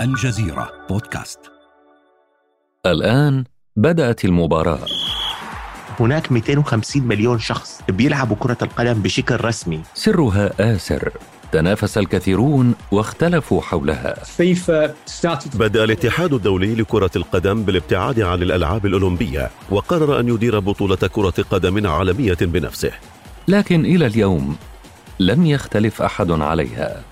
الجزيرة بودكاست. الآن بدأت المباراة. هناك 250 مليون شخص بيلعبوا كرة القدم بشكل رسمي. سرها آسر. تنافس الكثيرون واختلفوا حولها. بدأ الاتحاد الدولي لكرة القدم بالابتعاد عن الألعاب الأولمبية وقرر أن يدير بطولة كرة قدم عالمية بنفسه. لكن إلى اليوم لم يختلف أحد عليها.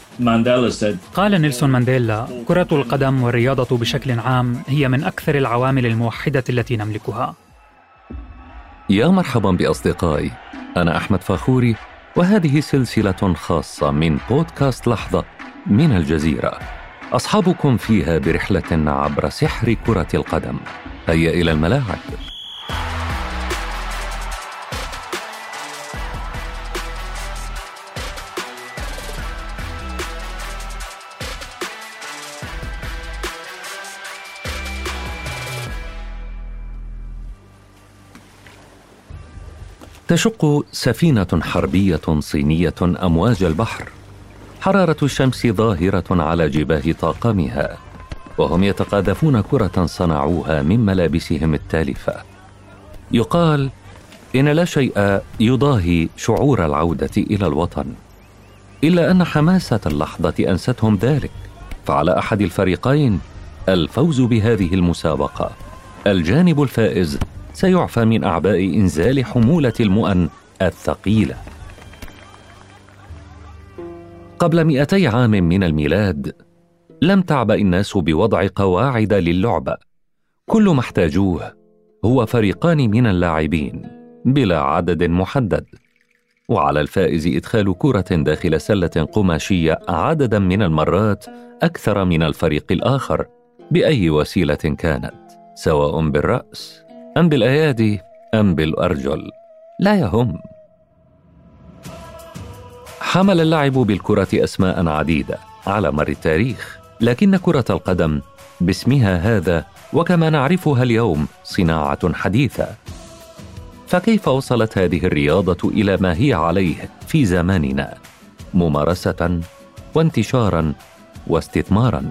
قال نيلسون مانديلا كرة القدم والرياضة بشكل عام هي من أكثر العوامل الموحدة التي نملكها. يا مرحبا بأصدقائي أنا أحمد فاخوري وهذه سلسلة خاصة من بودكاست لحظة من الجزيرة. أصحابكم فيها برحلة عبر سحر كرة القدم. هيا إلى الملاعب. تشق سفينة حربية صينية أمواج البحر. حرارة الشمس ظاهرة على جباه طاقمها وهم يتقاذفون كرة صنعوها من ملابسهم التالفة. يقال إن لا شيء يضاهي شعور العودة إلى الوطن إلا أن حماسة اللحظة أنستهم ذلك. فعلى أحد الفريقين الفوز بهذه المسابقة الجانب الفائز سيعفى من أعباء إنزال حمولة المؤن الثقيلة. قبل مئتي عام من الميلاد لم تعبا الناس بوضع قواعد للعبة. كل ما احتاجوه هو فريقان من اللاعبين بلا عدد محدد. وعلى الفائز إدخال كرة داخل سلة قماشية عددا من المرات أكثر من الفريق الآخر بأي وسيلة كانت سواء بالرأس أم بالأيادي أم بالأرجل. لا يهم. حمل اللعب بالكرة أسماء عديدة على مر التاريخ لكن كرة القدم باسمها هذا وكما نعرفها اليوم صناعة حديثة. فكيف وصلت هذه الرياضة إلى ما هي عليه في زماننا؟ ممارسة وانتشارا واستثمارا.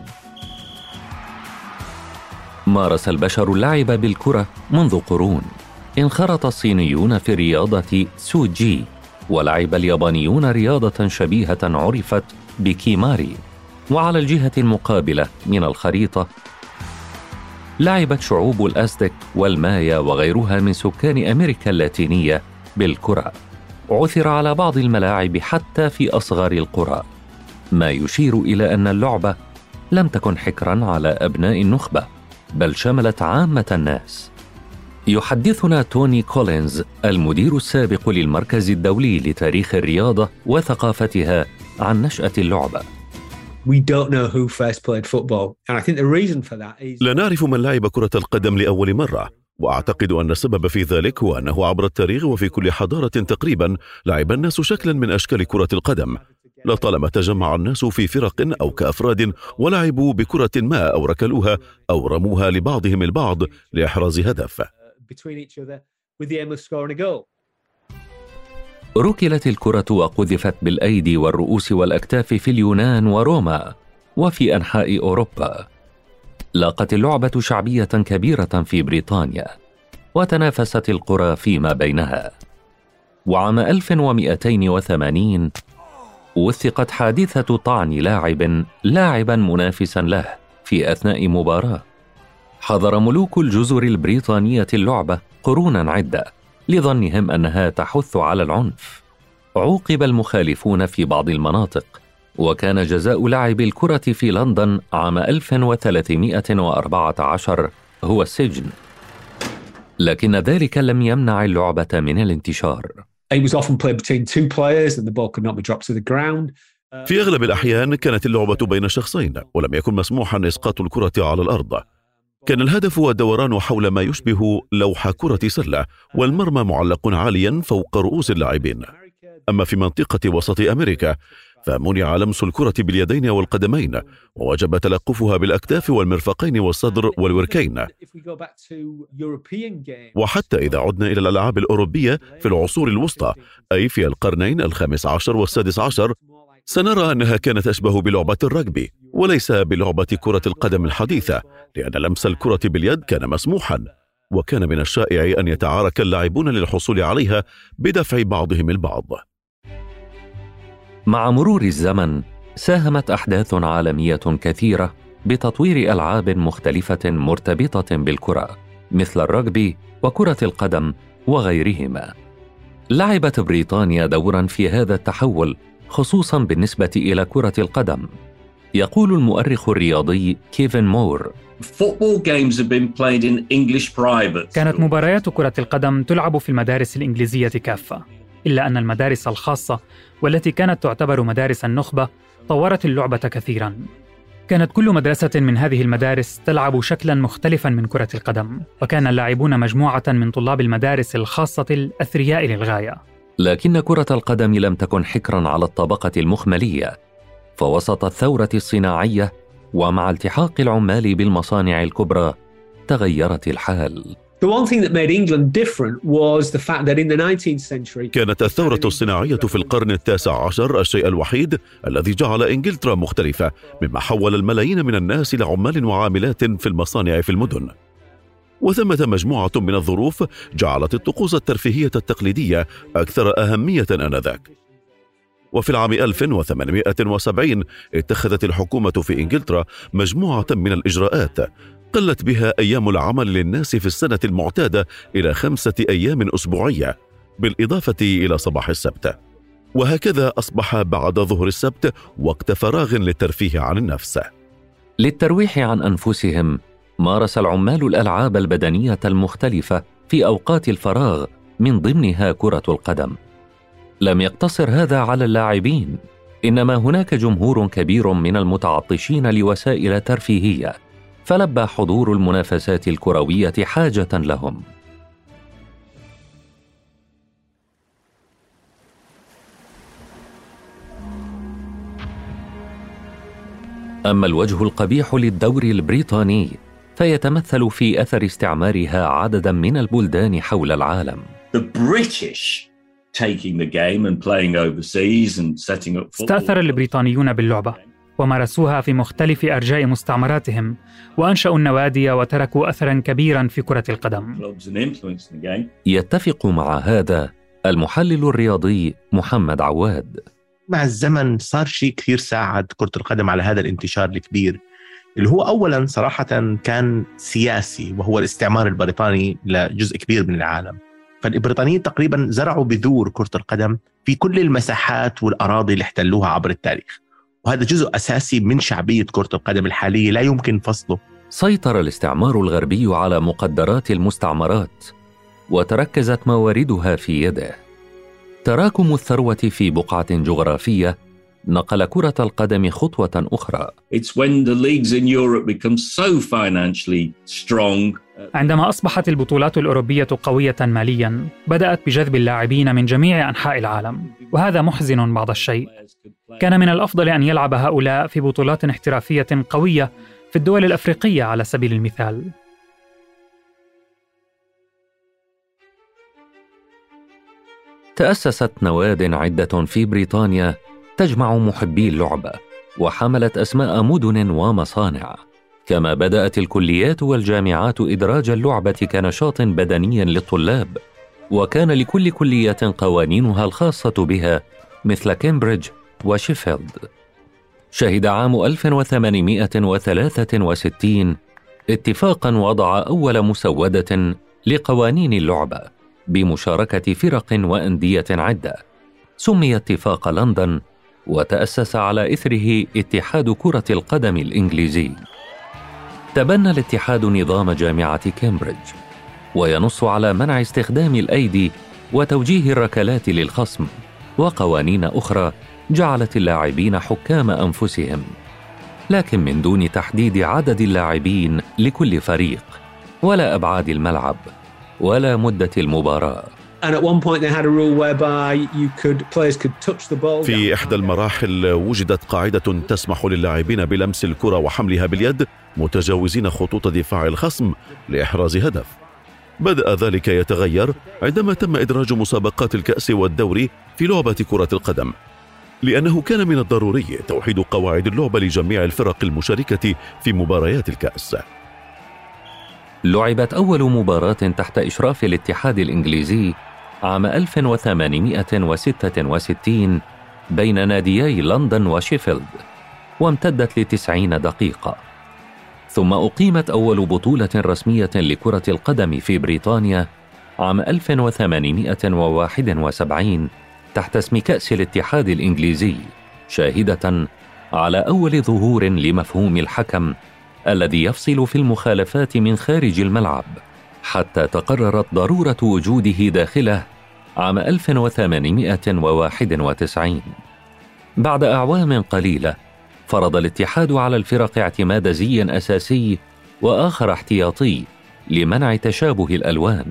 مارس البشر اللعب بالكرة منذ قرون. انخرط الصينيون في رياضة سوجي ولعب اليابانيون رياضة شبيهة عرفت بكيماري. وعلى الجهة المقابلة من الخريطة لعبت شعوب الأزتك والمايا وغيرها من سكان أمريكا اللاتينية بالكرة. عثر على بعض الملاعب حتى في أصغر القرى. ما يشير إلى أن اللعبة لم تكن حكرا على أبناء النخبة. بل شملت عامة الناس. يحدثنا توني كولينز المدير السابق للمركز الدولي لتاريخ الرياضة وثقافتها عن نشأة اللعبة. لا نعرف من لعب كرة القدم لأول مرة وأعتقد أن السبب في ذلك هو أنه عبر التاريخ وفي كل حضارة تقريبا لعب الناس شكلا من أشكال كرة القدم لطالما تجمع الناس في فرق أو كأفراد ولعبوا بكرة ما أو ركلوها أو رموها لبعضهم البعض لإحراز هدف ركلت الكرة وقذفت بالأيدي والرؤوس والأكتاف في اليونان وروما وفي أنحاء أوروبا. لاقت اللعبة شعبية كبيرة في بريطانيا، وتنافست القرى فيما بينها. وعام 1280 وثقت حادثة طعن لاعب لاعبا منافسا له في أثناء مباراة. حظر ملوك الجزر البريطانية اللعبة قرونا عدة لظنهم أنها تحث على العنف. عوقب المخالفون في بعض المناطق وكان جزاء لعب الكرة في لندن عام 1314 هو السجن. لكن ذلك لم يمنع اللعبة من الانتشار. Was often played between two players and the ball could not be dropped to the ground. في أغلب الأحيان كانت اللعبة بين شخصين ولم يكن مسموحا إسقاط الكرة على الأرض كان الهدف الدوران حول ما يشبه لوح كرة سلة والمرمى معلق عاليا فوق رؤوس اللاعبين أما في منطقة وسط أمريكا فمنع لمس الكرة باليدين والقدمين ووجب تلقفها بالأكتاف والمرفقين والصدر والوركين. وحتى إذا عدنا إلى الألعاب الأوروبية في العصور الوسطى أي في القرنين الخامس عشر والسادس عشر سنرى أنها كانت أشبه بلعبة الرجبي وليس بلعبة كرة القدم الحديثة لأن لمس الكرة باليد كان مسموحا. وكان من الشائع أن يتعارك اللاعبون للحصول عليها بدفع بعضهم البعض. مع مرور الزمن ساهمت أحداث عالمية كثيرة بتطوير ألعاب مختلفة مرتبطة بالكرة مثل الرجبي وكرة القدم وغيرهما. لعبت بريطانيا دورا في هذا التحول خصوصا بالنسبة إلى كرة القدم. يقول المؤرخ الرياضي كيفن مور. كانت مباريات كرة القدم تلعب في المدارس الإنجليزية كافة. إلا أن المدارس الخاصة والتي كانت تعتبر مدارس النخبة طورت اللعبة كثيرا. كانت كل مدرسة من هذه المدارس تلعب شكلا مختلفا من كرة القدم وكان اللاعبون مجموعة من طلاب المدارس الخاصة الأثرياء للغاية. لكن كرة القدم لم تكن حكرا على الطبقة المخملية فوسط الثورة الصناعية ومع التحاق العمال بالمصانع الكبرى تغيرت الحال. كانت الثورة الصناعية في القرن التاسع عشر الشيء الوحيد الذي جعل إنجلترا مختلفة مما حول الملايين من الناس إلى عمال وعاملات في المصانع في المدن. وثمة مجموعة من الظروف جعلت الطقوس الترفيهية التقليدية أكثر أهمية آنذاك. وفي العام 1870 اتخذت الحكومة في إنجلترا مجموعة من الإجراءات قلت بها أيام العمل للناس في السنة المعتادة إلى خمسة أيام أسبوعية بالإضافة إلى صباح السبت. وهكذا أصبح بعد ظهر السبت وقت فراغ للترفيه عن النفس. للترويح عن أنفسهم مارس العمال الألعاب البدنية المختلفة في أوقات الفراغ من ضمنها كرة القدم. لم يقتصر هذا على اللاعبين إنما هناك جمهور كبير من المتعطشين لوسائل ترفيهية. فلبى حضور المنافسات الكروية حاجة لهم. أما الوجه القبيح للدوري البريطاني فيتمثل في أثر استعمارها عددا من البلدان حول العالم. The British استأثر البريطانيون باللعبة. ومارسوها في مختلف أرجاء مستعمراتهم وأنشأوا النوادي وتركوا أثرا كبيرا في كرة القدم. يتفق مع هذا المحلل الرياضي محمد عواد. مع الزمن صار شيء كثير ساعد كرة القدم على هذا الانتشار الكبير اللي هو اولا صراحة كان سياسي وهو الاستعمار البريطاني لجزء كبير من العالم. فالبريطانيين تقريبا زرعوا بذور كرة القدم في كل المساحات والأراضي اللي احتلوها عبر التاريخ. وهذا جزء أساسي من شعبية كرة القدم الحالية لا يمكن فصله. سيطر الاستعمار الغربي على مقدرات المستعمرات وتركزت مواردها في يده. تراكم الثروة في بقعة جغرافية نقل كرة القدم خطوة أخرى. It's when the leagues in Europe become so financially strong عندما أصبحت البطولات الأوروبية قوية ماليا بدأت بجذب اللاعبين من جميع أنحاء العالم وهذا محزن بعض الشيء كان من الأفضل أن يلعب هؤلاء في بطولات احترافية قوية في الدول الأفريقية على سبيل المثال تأسست نواد عدة في بريطانيا تجمع محبي اللعبة وحملت أسماء مدن ومصانع. كما بدأت الكليات والجامعات إدراج اللعبة كنشاط بدني للطلاب وكان لكل كلية قوانينها الخاصة بها مثل كامبريدج وشيفيلد. شهد عام 1863 اتفاقا وضع أول مسودة لقوانين اللعبة بمشاركة فرق وأندية عدة. سمي اتفاق لندن وتأسس على إثره اتحاد كرة القدم الإنجليزي. تبنى الاتحاد نظام جامعة كامبريدج وينص على منع استخدام الأيدي وتوجيه الركلات للخصم وقوانين أخرى جعلت اللاعبين حكام أنفسهم. لكن من دون تحديد عدد اللاعبين لكل فريق ولا أبعاد الملعب ولا مدة المباراة. في إحدى المراحل وجدت قاعدة تسمح للاعبين بلمس الكرة وحملها باليد متجاوزين خطوط دفاع الخصم لإحراز هدف. بدأ ذلك يتغير عندما تم إدراج مسابقات الكأس والدوري في لعبة كرة القدم. لأنه كان من الضروري توحيد قواعد اللعبة لجميع الفرق المشاركة في مباريات الكأس. لعبت أول مباراة تحت إشراف الاتحاد الإنجليزي عام 1866 بين ناديي لندن وشيفيلد وامتدت لتسعين دقيقة. ثم أقيمت أول بطولة رسمية لكرة القدم في بريطانيا عام 1871 تحت اسم كأس الاتحاد الإنجليزي شاهدة على أول ظهور لمفهوم الحكم الذي يفصل في المخالفات من خارج الملعب حتى تقررت ضرورة وجوده داخله عام 1891 بعد أعوام قليلة فرض الاتحاد على الفرق اعتماد زي أساسي وآخر احتياطي لمنع تشابه الألوان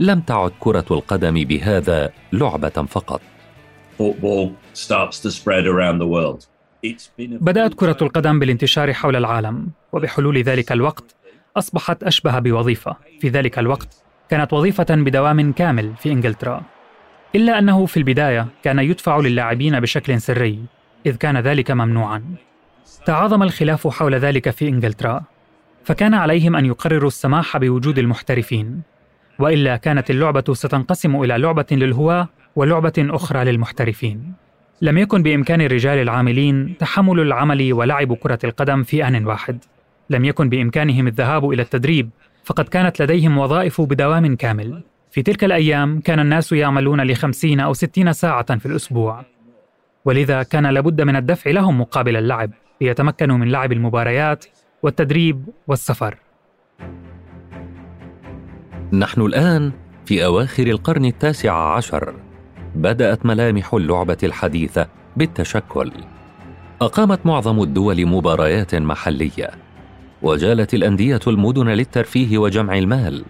لم تعد كرة القدم بهذا لعبة فقط. بدأت كرة القدم بالانتشار حول العالم، وبحلول ذلك الوقت أصبحت أشبه بوظيفة. في ذلك الوقت كانت وظيفة بدوام كامل في إنجلترا. إلا أنه في البداية كان يدفع للاعبين بشكل سري، إذ كان ذلك ممنوعا. تعاظم الخلاف حول ذلك في إنجلترا، فكان عليهم أن يقرروا السماح بوجود المحترفين وإلا كانت اللعبة ستنقسم إلى لعبة للهواة ولعبة أخرى للمحترفين لم يكن بإمكان الرجال العاملين تحمل العمل ولعب كرة القدم في آن واحد لم يكن بإمكانهم الذهاب إلى التدريب فقد كانت لديهم وظائف بدوام كامل. في تلك الأيام كان الناس يعملون لخمسين أو ستين ساعة في الأسبوع. ولذا كان لابد من الدفع لهم مقابل اللعب ليتمكنوا من لعب المباريات والتدريب والسفر. نحن الآن في أواخر القرن التاسع عشر. بدأت ملامح اللعبة الحديثة بالتشكل. أقامت معظم الدول مباريات محلية. وجالت الأندية المدن للترفيه وجمع المال.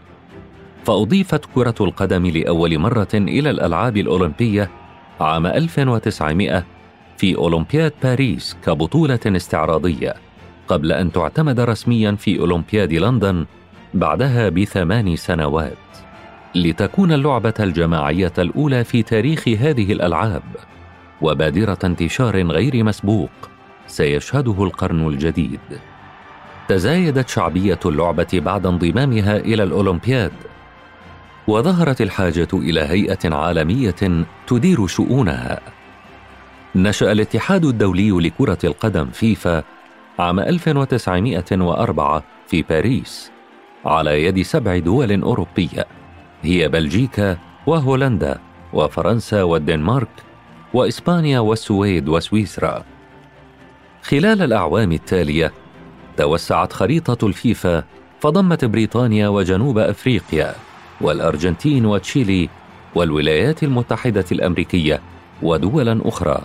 فأضيفت كرة القدم لأول مرة إلى الألعاب الأولمبية عام 1900 في أولمبياد باريس كبطولة استعراضية قبل أن تعتمد رسميا في أولمبياد لندن بعدها بثمان سنوات. لتكون اللعبة الجماعية الأولى في تاريخ هذه الألعاب وبادرة انتشار غير مسبوق سيشهده القرن الجديد. تزايدت شعبية اللعبة بعد انضمامها إلى الأولمبياد وظهرت الحاجة إلى هيئة عالمية تدير شؤونها. نشأ الاتحاد الدولي لكرة القدم فيفا عام 1904 في باريس على يد سبع دول أوروبية هي بلجيكا وهولندا وفرنسا والدنمارك وإسبانيا والسويد وسويسرا. خلال الأعوام التالية توسعت خريطة الفيفا فضمت بريطانيا وجنوب أفريقيا والأرجنتين وتشيلي والولايات المتحدة الأمريكية ودولا أخرى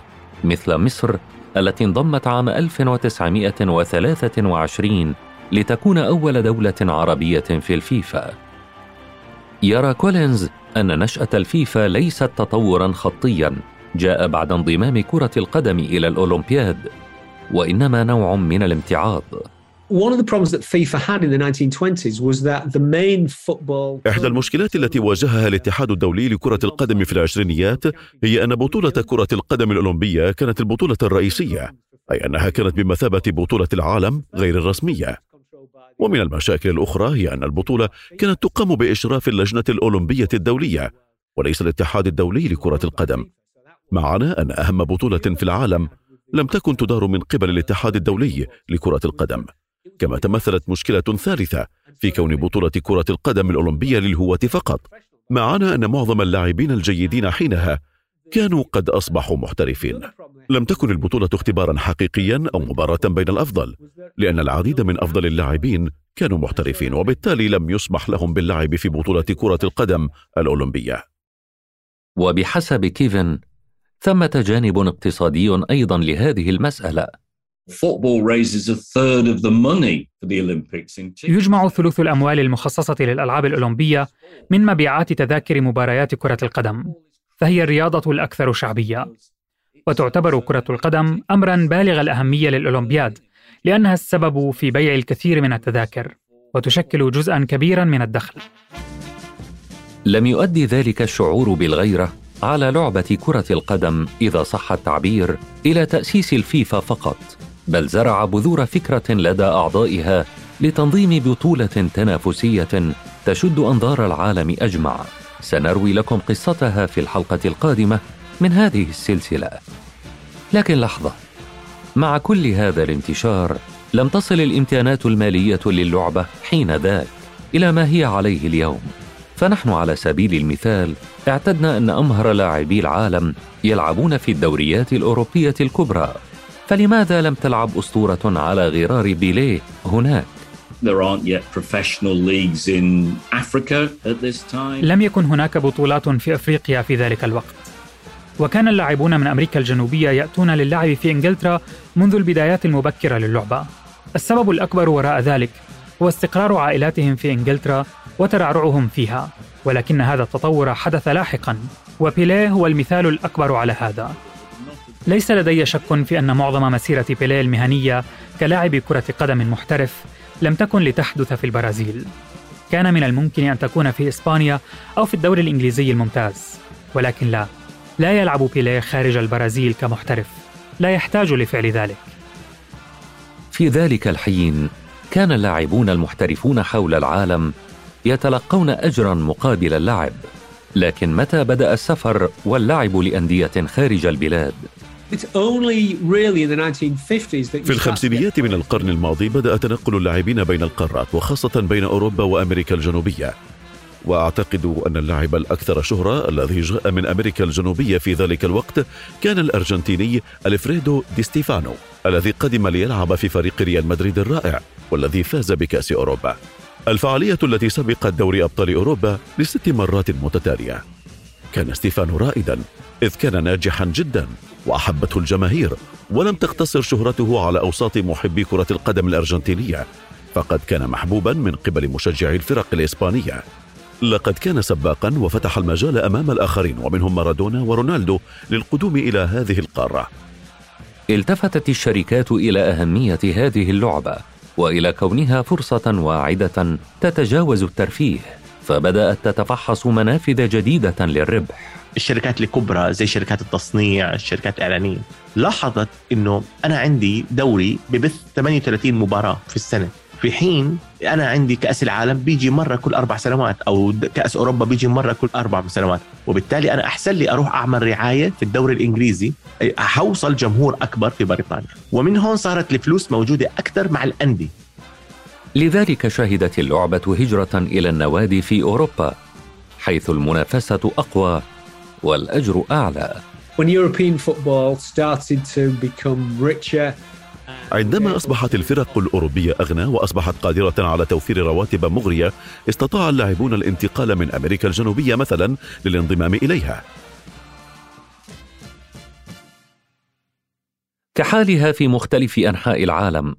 مثل مصر التي انضمت عام 1923 لتكون أول دولة عربية في الفيفا. يرى كولينز أن نشأة الفيفا ليست تطورا خطيا جاء بعد انضمام كرة القدم إلى الأولمبياد، وإنما نوع من الامتعاض. إحدى المشكلات التي واجهها الاتحاد الدولي لكرة القدم في العشرينيات هي أن بطولة كرة القدم الأولمبية كانت البطولة الرئيسية، أي أنها كانت بمثابة بطولة العالم غير الرسمية. ومن المشاكل الأخرى هي أن البطولة كانت تقام بإشراف اللجنة الأولمبية الدولية وليس الاتحاد الدولي لكرة القدم معنى أن أهم بطولة في العالم لم تكن تدار من قبل الاتحاد الدولي لكرة القدم كما تمثلت مشكلة ثالثة في كون بطولة كرة القدم الأولمبية للهواة فقط معنى أن معظم اللاعبين الجيدين حينها كانوا قد أصبحوا محترفين. لم تكن البطولة اختبارا حقيقيا أو مباراة بين الأفضل لأن العديد من أفضل اللاعبين كانوا محترفين وبالتالي لم يسمح لهم باللعب في بطولة كرة القدم الأولمبية. وبحسب كيفن ثمة جانب اقتصادي أيضا لهذه المسألة. يجمع ثلث الأموال المخصصة للألعاب الأولمبية من مبيعات تذاكر مباريات كرة القدم فهي الرياضة الأكثر شعبية. وتعتبر كرة القدم أمرا بالغ الأهمية للأولمبياد لأنها السبب في بيع الكثير من التذاكر وتشكل جزءا كبيرا من الدخل. لم يؤدي ذلك الشعور بالغيرة على لعبة كرة القدم إذا صح التعبير إلى تأسيس الفيفا فقط، بل زرع بذور فكرة لدى أعضائها لتنظيم بطولة تنافسية تشد أنظار العالم أجمع. سنروي لكم قصتها في الحلقة القادمة من هذه السلسلة. لكن لحظة، مع كل هذا الانتشار لم تصل الامكانات المالية للعبة حين ذاك إلى ما هي عليه اليوم. فنحن على سبيل المثال اعتدنا أن أمهر لاعبي العالم يلعبون في الدوريات الأوروبية الكبرى فلماذا لم تلعب أسطورة على غرار بيليه هناك؟ There aren't yet professional leagues in Africa at this time. لم يكن هناك بطولات في أفريقيا في ذلك الوقت. وكان اللاعبون من أمريكا الجنوبية يأتون للعب في إنجلترا منذ البدايات المبكرة للعبة. السبب الأكبر وراء ذلك هو استقرار عائلاتهم في إنجلترا وترعرعهم فيها، ولكن هذا التطور حدث لاحقا، وبيليه هو المثال الأكبر على هذا. ليس لدي شك في أن معظم مسيرة بيليه المهنية كلاعب كرة قدم محترف لم تكن لتحدث في البرازيل. كان من الممكن أن تكون في إسبانيا أو في الدوري الإنجليزي الممتاز، ولكن لا، لا يلعب بيليه خارج البرازيل كمحترف، لا يحتاج لفعل ذلك. في ذلك الحين كان اللاعبون المحترفون حول العالم يتلقون اجرا مقابل اللعب لكن متى بدأ السفر واللعب لأندية خارج البلاد في الخمسينيات من القرن الماضي بدأ تنقل اللاعبين بين القارات وخاصة بين أوروبا وأمريكا الجنوبية وأعتقد أن اللاعب الأكثر شهرة الذي جاء من أمريكا الجنوبية في ذلك الوقت كان الأرجنتيني ألفريدو دي ستيفانو الذي قدم ليلعب في فريق ريال مدريد الرائع والذي فاز بكأس أوروبا. الفعالية التي سبقت دوري أبطال أوروبا لست مرات متتالية. كان ستيفانو رائدا إذ كان ناجحا جدا وأحبته الجماهير ولم تقتصر شهرته على أوساط محبي كرة القدم الأرجنتينية فقد كان محبوبا من قبل مشجعي الفرق الإسبانية لقد كان سباقا وفتح المجال أمام الآخرين ومنهم مارادونا ورونالدو للقدوم إلى هذه القارة. التفتت الشركات إلى أهمية هذه اللعبة وإلى كونها فرصة واعدة تتجاوز الترفيه فبدأت تتفحص منافذ جديدة للربح. الشركات الكبرى زي شركات التصنيع، الشركات الإعلانية، لاحظت إنه أنا عندي دوري ببث 38 مباراة في السنة، في حين أنا عندي كأس العالم بيجي مرة كل أربع سنوات أو كأس أوروبا بيجي مرة كل أربع سنوات. وبالتالي أنا أحسن لي أروح أعمل رعاية في الدوري الإنجليزي حوصل جمهور أكبر في بريطانيا. ومن هون صارت الفلوس موجودة أكثر مع الأندية. لذلك شهدت اللعبة هجرة إلى النوادي في أوروبا حيث المنافسة أقوى والأجر أعلى. When European football started to become richer عندما أصبحت الفرق الأوروبية أغنى وأصبحت قادرة على توفير رواتب مغرية استطاع اللاعبون الانتقال من أمريكا الجنوبية مثلا للانضمام إليها. كحالها في مختلف أنحاء العالم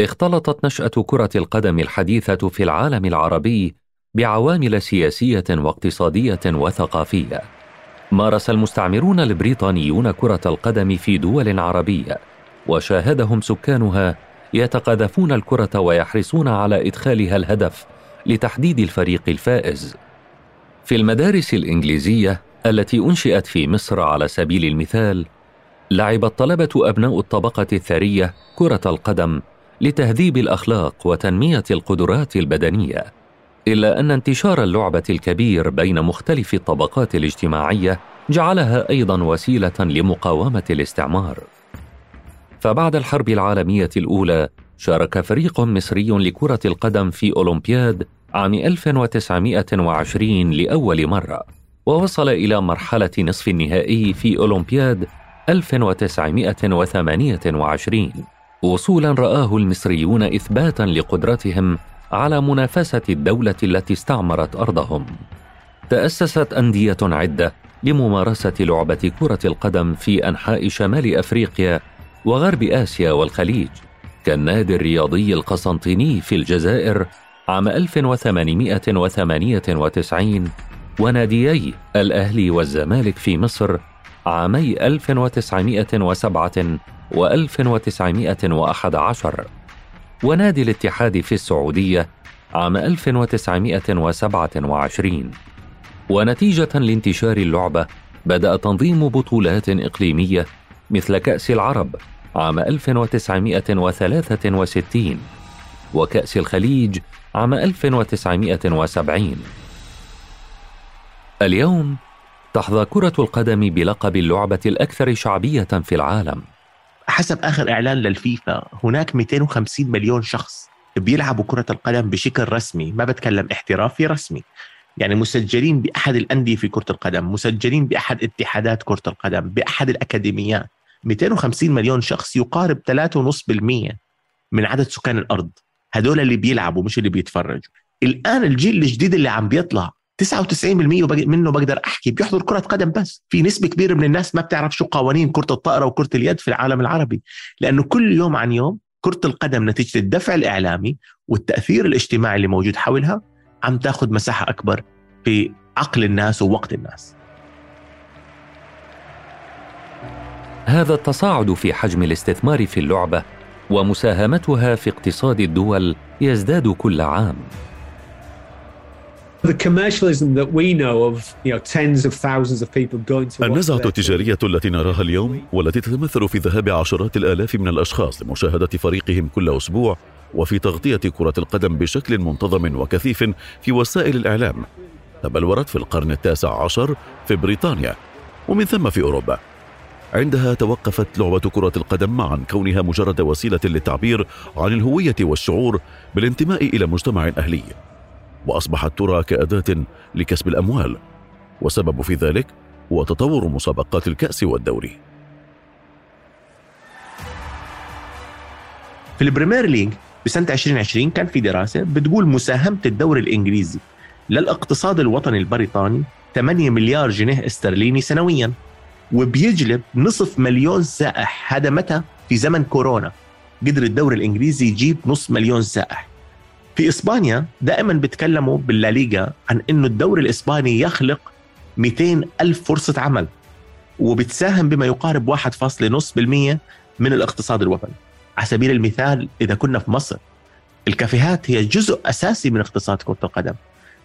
اختلطت نشأة كرة القدم الحديثة في العالم العربي بعوامل سياسية واقتصادية وثقافية. مارس المستعمرون البريطانيون كرة القدم في دول عربية وشاهدهم سكانها يتقاذفون الكرة ويحرصون على إدخالها الهدف لتحديد الفريق الفائز. في المدارس الإنجليزية التي أنشئت في مصر على سبيل المثال، لعب الطلبة أبناء الطبقة الثرية كرة القدم لتهذيب الأخلاق وتنمية القدرات البدنية. إلا أن انتشار اللعبة الكبير بين مختلف الطبقات الاجتماعية جعلها أيضا وسيلة لمقاومة الاستعمار. فبعد الحرب العالمية الأولى شارك فريق مصري لكرة القدم في أولمبياد عام 1920 لأول مرة ووصل إلى مرحلة نصف النهائي في أولمبياد 1928 وصولا رآه المصريون إثباتا لقدرتهم على منافسة الدولة التي استعمرت أرضهم. تأسست أندية عدة لممارسة لعبة كرة القدم في أنحاء شمال أفريقيا وغرب آسيا والخليج كالنادي الرياضي القسنطيني في الجزائر عام 1898 وناديي الأهلي والزمالك في مصر عامي 1907 و 1911 ونادي الاتحاد في السعودية عام 1927 ونتيجة لانتشار اللعبة بدأ تنظيم بطولات إقليمية مثل كأس العرب عام 1963 وكأس الخليج عام 1970 اليوم تحظى كرة القدم بلقب اللعبة الأكثر شعبية في العالم. حسب آخر إعلان للفيفا هناك 250 مليون شخص بيلعبوا كرة القدم بشكل رسمي ما بتكلم احترافي رسمي. يعني مسجلين بأحد الأندية في كرة القدم مسجلين بأحد اتحادات كرة القدم بأحد الأكاديميات. 250 مليون شخص يقارب 3.5% من عدد سكان الأرض. هدول اللي بيلعبوا مش اللي بيتفرجوا. الآن الجيل الجديد اللي عم بيطلع 99% منه بقدر أحكي بيحضر كرة قدم بس. في نسبة كبيرة من الناس ما بتعرف شو قوانين كرة الطائرة وكرة اليد في العالم العربي. لأنه كل يوم عن يوم كرة القدم نتيجة الدفع الإعلامي والتأثير الاجتماعي اللي موجود حولها عم تاخذ مساحة أكبر في عقل الناس ووقت الناس. هذا التصاعد في حجم الاستثمار في اللعبة ومساهمتها في اقتصاد الدول يزداد كل عام. النزعة التجارية التي نراها اليوم والتي تتمثل في ذهاب عشرات الآلاف من الأشخاص لمشاهدة فريقهم كل أسبوع وفي تغطية كرة القدم بشكل منتظم وكثيف في وسائل الإعلام. تبلورت في القرن التاسع عشر في بريطانيا ومن ثم في أوروبا. عندها توقفت لعبة كرة القدم عن كونها مجرد وسيلة للتعبير عن الهوية والشعور بالانتماء إلى مجتمع أهلي. وأصبحت ترى كأداة لكسب الأموال. والسبب في ذلك هو تطور مسابقات الكأس والدوري. في البريمير ليج بسنة 2020 كان في دراسة بتقول مساهمة الدوري الإنجليزي للاقتصاد الوطني البريطاني 8 مليار جنيه استرليني سنويا وبيجلب نصف مليون سائح. هذا متى؟ في زمن كورونا. قدر الدوري الإنجليزي يجيب نص مليون سائح. في إسبانيا دائما بيتكلموا باللاليغا عن إنه الدوري الإسباني يخلق 200 ألف فرصة عمل وبتساهم بما يقارب 1.5% من الاقتصاد الوطني. على سبيل المثال إذا كنا في مصر الكافيهات هي جزء أساسي من اقتصاد كرة القدم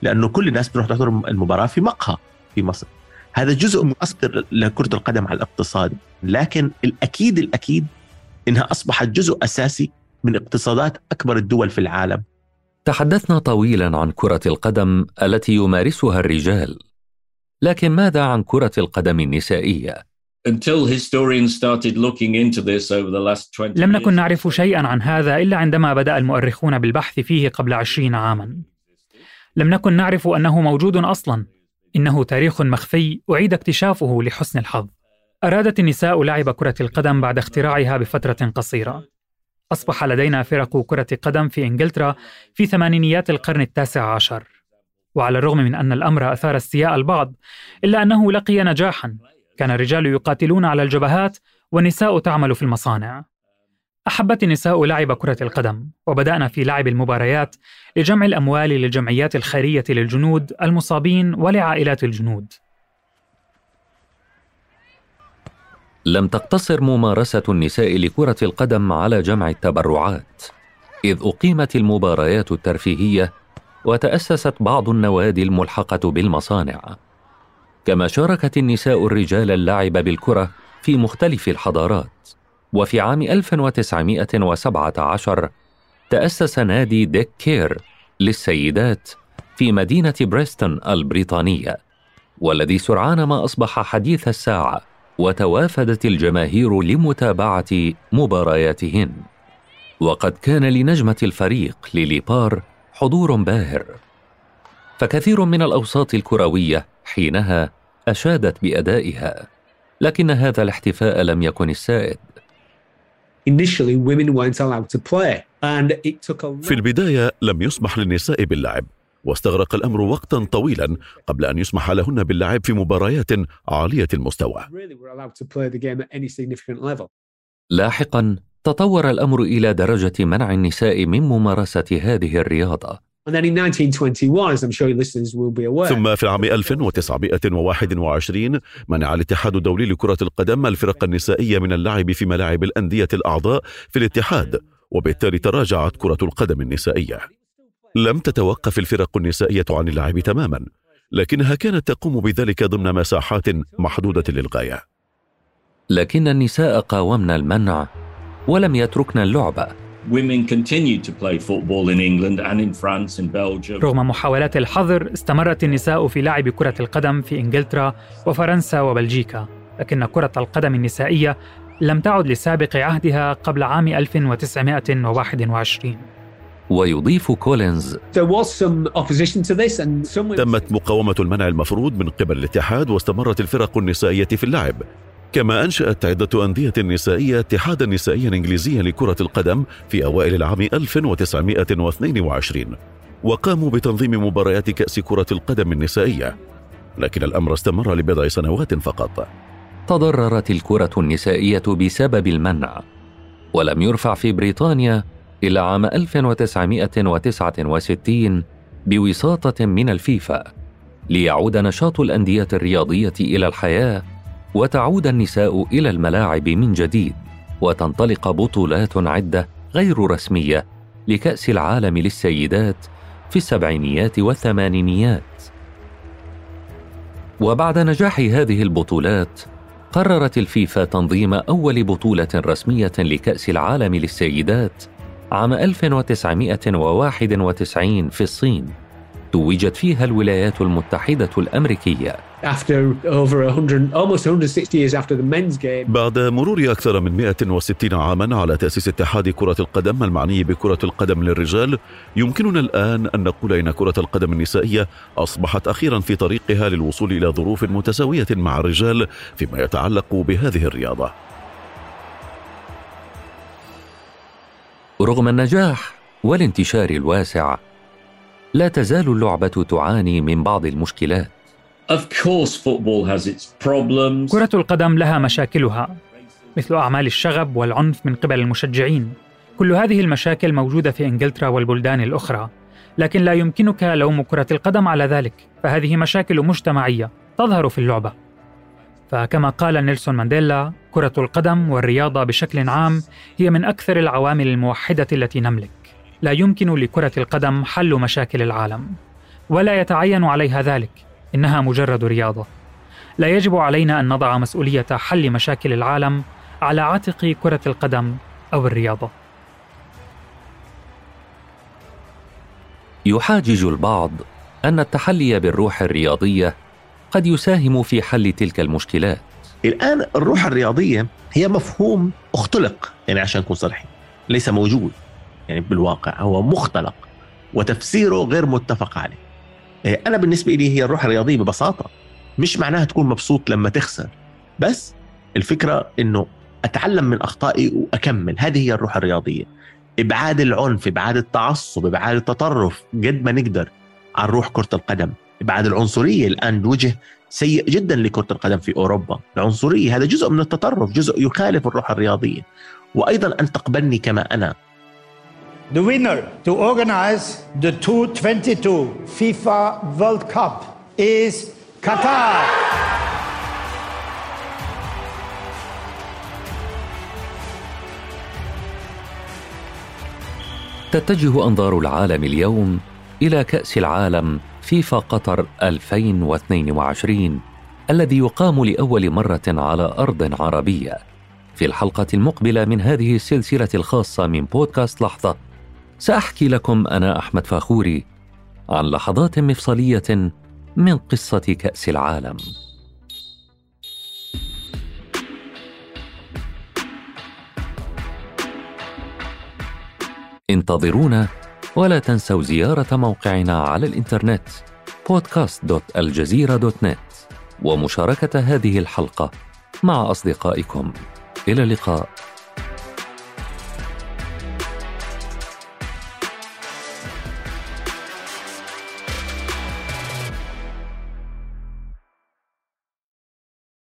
لأنه كل الناس بتروح تحضر المباراة في مقهى في مصر. هذا جزء مؤثر لكرة القدم على الاقتصاد لكن الأكيد الأكيد إنها أصبحت جزء أساسي من اقتصادات أكبر الدول في العالم. تحدثنا طويلا عن كرة القدم التي يمارسها الرجال، لكن ماذا عن كرة القدم النسائية؟ لم نكن نعرف شيئا عن هذا إلا عندما بدأ المؤرخون بالبحث فيه قبل عشرين عاما. لم نكن نعرف أنه موجود أصلا. إنه تاريخ مخفي أعيد اكتشافه لحسن الحظ. أرادت النساء لعب كرة القدم بعد اختراعها بفترة قصيرة. أصبح لدينا فرق كرة قدم في إنجلترا في ثمانينيات القرن التاسع عشر. وعلى الرغم من أن الأمر أثار استياء البعض إلا أنه لقي نجاحا. كان الرجال يقاتلون على الجبهات والنساء تعمل في المصانع. أحبت النساء لعب كرة القدم وبدأنا في لعب المباريات لجمع الأموال للجمعيات الخيرية للجنود المصابين ولعائلات الجنود. لم تقتصر ممارسة النساء لكرة القدم على جمع التبرعات، إذ أقيمت المباريات الترفيهية وتأسست بعض النوادي الملحقة بالمصانع. كما شاركت النساء الرجال اللعب بالكرة في مختلف الحضارات. وفي عام 1917 تأسس نادي ديك كير للسيدات في مدينة بريستون البريطانية، والذي سرعان ما أصبح حديث الساعة وتوافدت الجماهير لمتابعة مبارياتهن. وقد كان لنجمة الفريق ليلي بار حضور باهر. فكثير من الأوساط الكروية حينها أشادت بأدائها لكن هذا الاحتفاء لم يكن السائد. في البداية لم يسمح للنساء باللعب. واستغرق الأمر وقتا طويلا قبل أن يسمح لهن باللعب في مباريات عالية المستوى. لاحقا تطور الأمر إلى درجة منع النساء من ممارسة هذه الرياضة. ثم في العام 1921 منع الاتحاد الدولي لكرة القدم الفرق النسائية من اللعب في ملاعب الأندية الأعضاء في الاتحاد وبالتالي تراجعت كرة القدم النسائية. لم تتوقف الفرق النسائية عن اللعب تماما لكنها كانت تقوم بذلك ضمن مساحات محدودة للغاية. لكن النساء قاومن المنع ولم يتركن اللعبة. رغم محاولات الحظر استمرت النساء في لعب كرة القدم في إنجلترا وفرنسا وبلجيكا لكن كرة القدم النسائية لم تعد لسابق عهدها قبل عام 1921 ويضيف كولينز. There was some opposition to this, and some تمت مقاومة المنع المفروض من قبل الاتحاد واستمرت الفرق النسائية في اللعب. كما أنشأت عدة أندية نسائية اتحادا نسائيا إنجليزيا لكرة القدم في أوائل العام 1922 وقاموا بتنظيم مباريات كأس كرة القدم النسائية. لكن الأمر استمر لبضع سنوات فقط. تضررت الكرة النسائية بسبب المنع ولم يرفع في بريطانيا إلى عام 1969 بوساطة من الفيفا ليعود نشاط الأندية الرياضية إلى الحياة وتعود النساء إلى الملاعب من جديد وتنطلق بطولات عدة غير رسمية لكأس العالم للسيدات في السبعينيات والثمانينيات. وبعد نجاح هذه البطولات قررت الفيفا تنظيم أول بطولة رسمية لكأس العالم للسيدات عام 1991 في الصين توجت فيها الولايات المتحدة الأمريكية after over 100, almost 160 years after the men's game. بعد مرور أكثر من 160 عاما على تأسيس اتحاد كرة القدم المعني بكرة القدم للرجال يمكننا الآن أن نقول إن كرة القدم النسائية أصبحت أخيرا في طريقها للوصول إلى ظروف متساوية مع الرجال فيما يتعلق بهذه الرياضة رغم النجاح والانتشار الواسع لا تزال اللعبة تعاني من بعض المشكلات. Of course, football has its problems. كرة القدم لها مشاكلها مثل أعمال الشغب والعنف من قبل المشجعين. كل هذه المشاكل موجودة في إنجلترا والبلدان الأخرى لكن لا يمكنك لوم كرة القدم على ذلك فهذه مشاكل مجتمعية تظهر في اللعبة. فكما قال نيلسون مانديلا كرة القدم والرياضة بشكل عام هي من أكثر العوامل الموحدة التي نملك. لا يمكن لكرة القدم حل مشاكل العالم. ولا يتعين عليها ذلك إنها مجرد رياضة. لا يجب علينا أن نضع مسؤولية حل مشاكل العالم على عاتق كرة القدم أو الرياضة. يحاجج البعض أن التحلي بالروح الرياضية قد يساهم في حل تلك المشكلات. الآن الروح الرياضية هي مفهوم اختلق يعني عشان نكون صريحين ليس موجود يعني بالواقع هو مختلق وتفسيره غير متفق عليه. إيه، أنا بالنسبة لي هي الروح الرياضية ببساطة مش معناها تكون مبسوط لما تخسر بس الفكرة إنه أتعلم من أخطائي وأكمل. هذه هي الروح الرياضية. إبعاد العنف إبعاد التعصب إبعاد التطرف قد ما نقدر عن روح كرة القدم. إبعاد العنصرية الآن وجه سيء جدا لكرة القدم في أوروبا. العنصرية هذا جزء من التطرف جزء يخالف الروح الرياضية. وأيضا أن تقبلني كما أنا. The winner to organize the 2022 FIFA World Cup is Qatar. تتجه أنظار العالم اليوم إلى كأس العالم فيفا قطر 2022 الذي يقام لأول مرة على أرض عربية. في الحلقة المقبلة من هذه السلسلة الخاصة من بودكاست لحظة سأحكي لكم أنا أحمد فاخوري عن لحظات مفصلية من قصة كأس العالم. انتظرونا ولا تنسوا زيارة موقعنا على الإنترنت podcast.aljazeera.net ومشاركة هذه الحلقة مع أصدقائكم. إلى اللقاء.